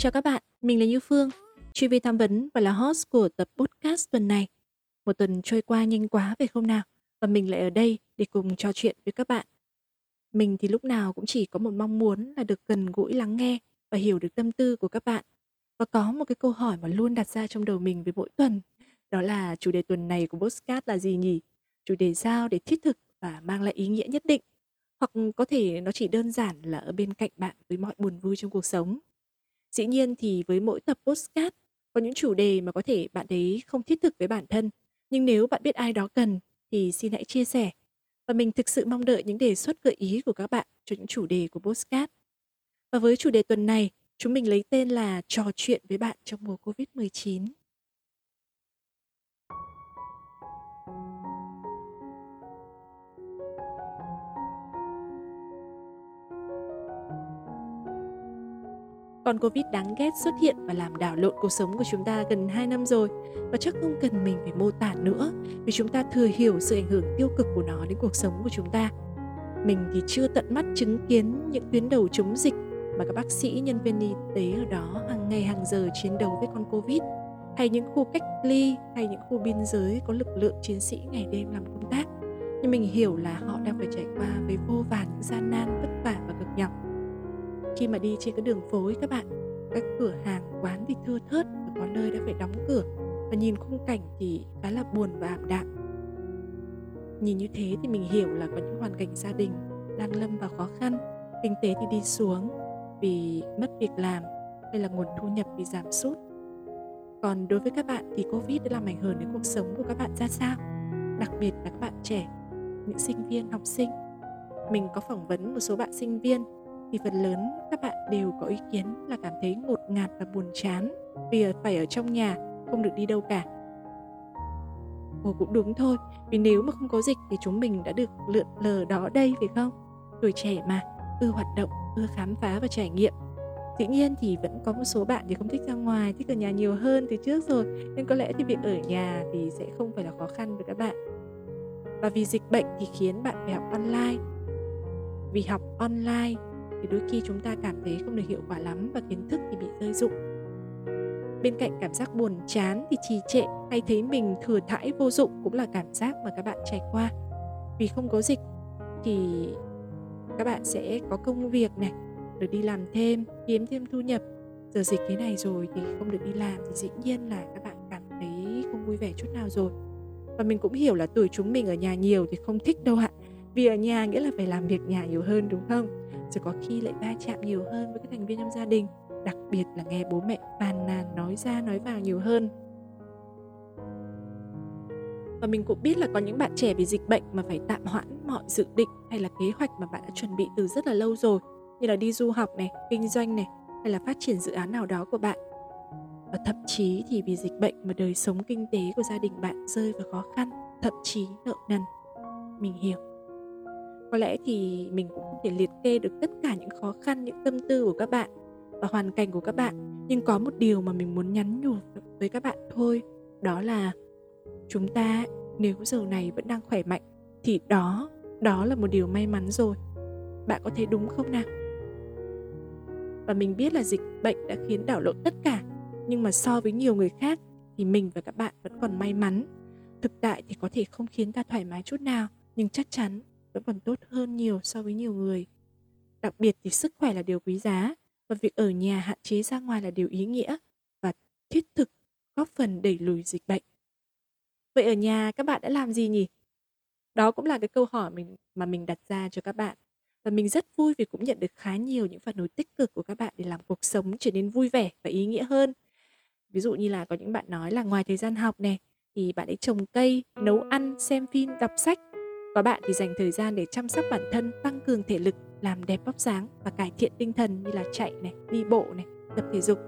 Chào các bạn, mình là Như Phương, chuyên viên tham vấn và là host của tập podcast tuần này. Một tuần trôi qua nhanh quá về không nào? Và mình lại ở đây để cùng trò chuyện với các bạn. Mình thì lúc nào cũng chỉ có một mong muốn là được gần gũi lắng nghe và hiểu được tâm tư của các bạn. Và có một cái câu hỏi mà luôn đặt ra trong đầu mình với mỗi tuần. Đó là chủ đề tuần này của podcast là gì nhỉ? Chủ đề sao để thiết thực và mang lại ý nghĩa nhất định. Hoặc có thể nó chỉ đơn giản là ở bên cạnh bạn với mọi buồn vui trong cuộc sống Dĩ nhiên thì với mỗi tập podcast có những chủ đề mà có thể bạn đấy không thiết thực với bản thân, nhưng nếu bạn biết ai đó cần thì xin hãy chia sẻ. Và mình thực sự mong đợi những đề xuất gợi ý của các bạn cho những chủ đề của podcast. Và với chủ đề tuần này, chúng mình lấy tên là trò chuyện với bạn trong mùa Covid-19. Con Covid đáng ghét xuất hiện và làm đảo lộn cuộc sống của chúng ta gần 2 năm rồi và chắc không cần mình phải mô tả nữa vì chúng ta thừa hiểu sự ảnh hưởng tiêu cực của nó đến cuộc sống của chúng ta. Mình thì chưa tận mắt chứng kiến những tuyến đầu chống dịch mà các bác sĩ, nhân viên y tế ở đó hàng ngày hàng giờ chiến đấu với con Covid hay những khu cách ly hay những khu biên giới có lực lượng chiến sĩ ngày đêm làm công tác. Nhưng mình hiểu là họ đang phải trải qua với vô vàn những gian nan, vất vả và cực nhọc khi mà đi trên cái đường phố ấy các bạn, các cửa hàng, quán thì thưa thớt, và có nơi đã phải đóng cửa. Và nhìn khung cảnh thì khá là buồn và ảm đạm. Nhìn như thế thì mình hiểu là có những hoàn cảnh gia đình đang lâm vào khó khăn, kinh tế thì đi xuống vì mất việc làm hay là nguồn thu nhập bị giảm sút. Còn đối với các bạn thì covid đã làm ảnh hưởng đến cuộc sống của các bạn ra sao? Đặc biệt là các bạn trẻ, những sinh viên, học sinh. Mình có phỏng vấn một số bạn sinh viên thì phần lớn các bạn đều có ý kiến là cảm thấy ngột ngạt và buồn chán vì phải ở trong nhà không được đi đâu cả. Ồ cũng đúng thôi Vì nếu mà không có dịch thì chúng mình đã được lượn lờ đó đây phải không? Tuổi trẻ mà Ưa hoạt động, ưa khám phá và trải nghiệm. Dĩ nhiên thì vẫn có một số bạn thì không thích ra ngoài Thích ở nhà nhiều hơn từ trước rồi Nên có lẽ thì việc ở nhà thì sẽ không phải là khó khăn với các bạn. Và vì dịch bệnh thì khiến bạn phải học online. Vì học online thì đôi khi chúng ta cảm thấy không được hiệu quả lắm và kiến thức thì bị rơi rụng. Bên cạnh cảm giác buồn, chán thì trì trệ hay thấy mình thừa thãi vô dụng cũng là cảm giác mà các bạn trải qua. Vì không có dịch thì các bạn sẽ có công việc này, được đi làm thêm, kiếm thêm thu nhập. Giờ dịch thế này rồi thì không được đi làm thì dĩ nhiên là các bạn cảm thấy không vui vẻ chút nào rồi. Và mình cũng hiểu là tuổi chúng mình ở nhà nhiều thì không thích đâu ạ. Vì ở nhà nghĩa là phải làm việc nhà nhiều hơn, đúng không? Rồi có khi lại va chạm nhiều hơn với các thành viên trong gia đình đặc biệt là nghe bố mẹ phàn nàn nói ra nói vào nhiều hơn và mình cũng biết là có những bạn trẻ vì dịch bệnh mà phải tạm hoãn mọi dự định hay là kế hoạch mà bạn đã chuẩn bị từ rất là lâu rồi như là đi du học này, kinh doanh này hay là phát triển dự án nào đó của bạn. Và thậm chí thì vì dịch bệnh mà đời sống kinh tế của gia đình bạn rơi vào khó khăn, thậm chí nợ nần. Mình hiểu có lẽ thì mình cũng không thể liệt kê được tất cả những khó khăn, những tâm tư của các bạn và hoàn cảnh của các bạn. Nhưng có một điều mà mình muốn nhắn nhủ với các bạn thôi, đó là chúng ta, nếu giờ này vẫn đang khỏe mạnh, thì đó đó là một điều may mắn rồi. Bạn có thấy đúng không nào? Và mình biết là dịch bệnh đã khiến đảo lộn tất cả, nhưng mà so với nhiều người khác thì mình và các bạn vẫn còn may mắn. Thực tại thì có thể không khiến ta thoải mái chút nào, nhưng chắc chắn vẫn còn tốt hơn nhiều so với nhiều người. Đặc biệt thì sức khỏe là điều quý giá và việc ở nhà hạn chế ra ngoài là điều ý nghĩa và thiết thực góp phần đẩy lùi dịch bệnh. Vậy ở nhà các bạn đã làm gì nhỉ? Đó cũng là cái câu hỏi mình mà mình đặt ra cho các bạn. Và mình rất vui vì cũng nhận được khá nhiều những phản hồi tích cực của các bạn để làm cuộc sống trở nên vui vẻ và ý nghĩa hơn. Ví dụ như là có những bạn nói là ngoài thời gian học này thì bạn ấy trồng cây, nấu ăn, xem phim, đọc sách có bạn thì dành thời gian để chăm sóc bản thân, tăng cường thể lực, làm đẹp vóc dáng và cải thiện tinh thần như là chạy này, đi bộ này, tập thể dục.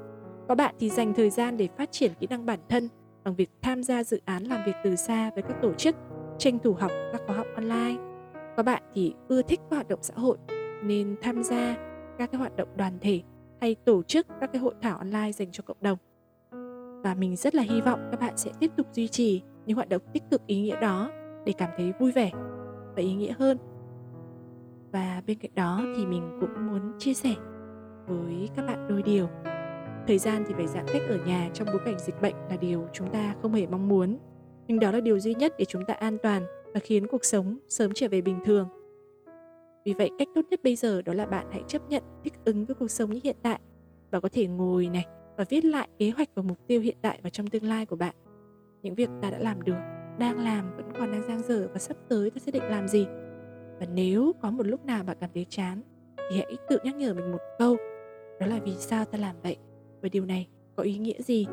Có bạn thì dành thời gian để phát triển kỹ năng bản thân bằng việc tham gia dự án làm việc từ xa với các tổ chức, tranh thủ học các khóa học online. Có bạn thì ưa thích các hoạt động xã hội nên tham gia các cái hoạt động đoàn thể hay tổ chức các cái hội thảo online dành cho cộng đồng. Và mình rất là hy vọng các bạn sẽ tiếp tục duy trì những hoạt động tích cực ý nghĩa đó để cảm thấy vui vẻ và ý nghĩa hơn. Và bên cạnh đó thì mình cũng muốn chia sẻ với các bạn đôi điều. Thời gian thì phải giãn cách ở nhà trong bối cảnh dịch bệnh là điều chúng ta không hề mong muốn. Nhưng đó là điều duy nhất để chúng ta an toàn và khiến cuộc sống sớm trở về bình thường. Vì vậy cách tốt nhất bây giờ đó là bạn hãy chấp nhận thích ứng với cuộc sống như hiện tại và có thể ngồi này và viết lại kế hoạch và mục tiêu hiện tại và trong tương lai của bạn. Những việc ta đã làm được, đang làm vẫn còn đang giang dở và sắp tới ta sẽ định làm gì. Và nếu có một lúc nào bạn cảm thấy chán, thì hãy tự nhắc nhở mình một câu. Đó là vì sao ta làm vậy? Và điều này có ý nghĩa gì?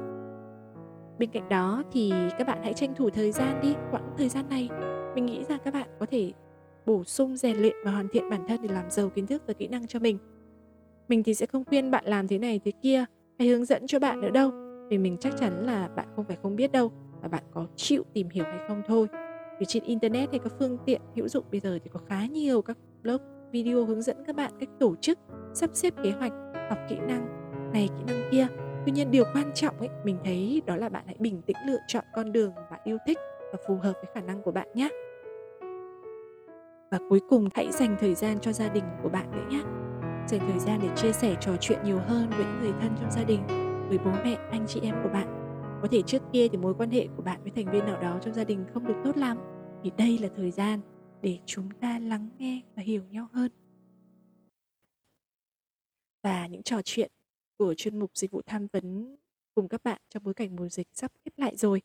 Bên cạnh đó thì các bạn hãy tranh thủ thời gian đi, quãng thời gian này. Mình nghĩ rằng các bạn có thể bổ sung, rèn luyện và hoàn thiện bản thân để làm giàu kiến thức và kỹ năng cho mình. Mình thì sẽ không khuyên bạn làm thế này thế kia hay hướng dẫn cho bạn nữa đâu, vì mình chắc chắn là bạn không phải không biết đâu và bạn có chịu tìm hiểu hay không thôi. Vì trên internet hay các phương tiện hữu dụng bây giờ thì có khá nhiều các blog, video hướng dẫn các bạn cách tổ chức, sắp xếp kế hoạch, học kỹ năng này, kỹ năng kia. Tuy nhiên điều quan trọng ấy, mình thấy đó là bạn hãy bình tĩnh lựa chọn con đường bạn yêu thích và phù hợp với khả năng của bạn nhé. Và cuối cùng, hãy dành thời gian cho gia đình của bạn nữa nhé. Dành thời gian để chia sẻ trò chuyện nhiều hơn với những người thân trong gia đình, với bố mẹ, anh chị em của bạn có thể trước kia thì mối quan hệ của bạn với thành viên nào đó trong gia đình không được tốt lắm, thì đây là thời gian để chúng ta lắng nghe và hiểu nhau hơn và những trò chuyện của chuyên mục dịch vụ tham vấn cùng các bạn trong bối cảnh mùa dịch sắp khép lại rồi.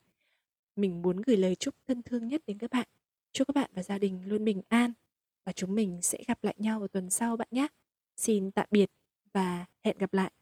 Mình muốn gửi lời chúc thân thương nhất đến các bạn. Chúc các bạn và gia đình luôn bình an và chúng mình sẽ gặp lại nhau vào tuần sau bạn nhé. Xin tạm biệt và hẹn gặp lại.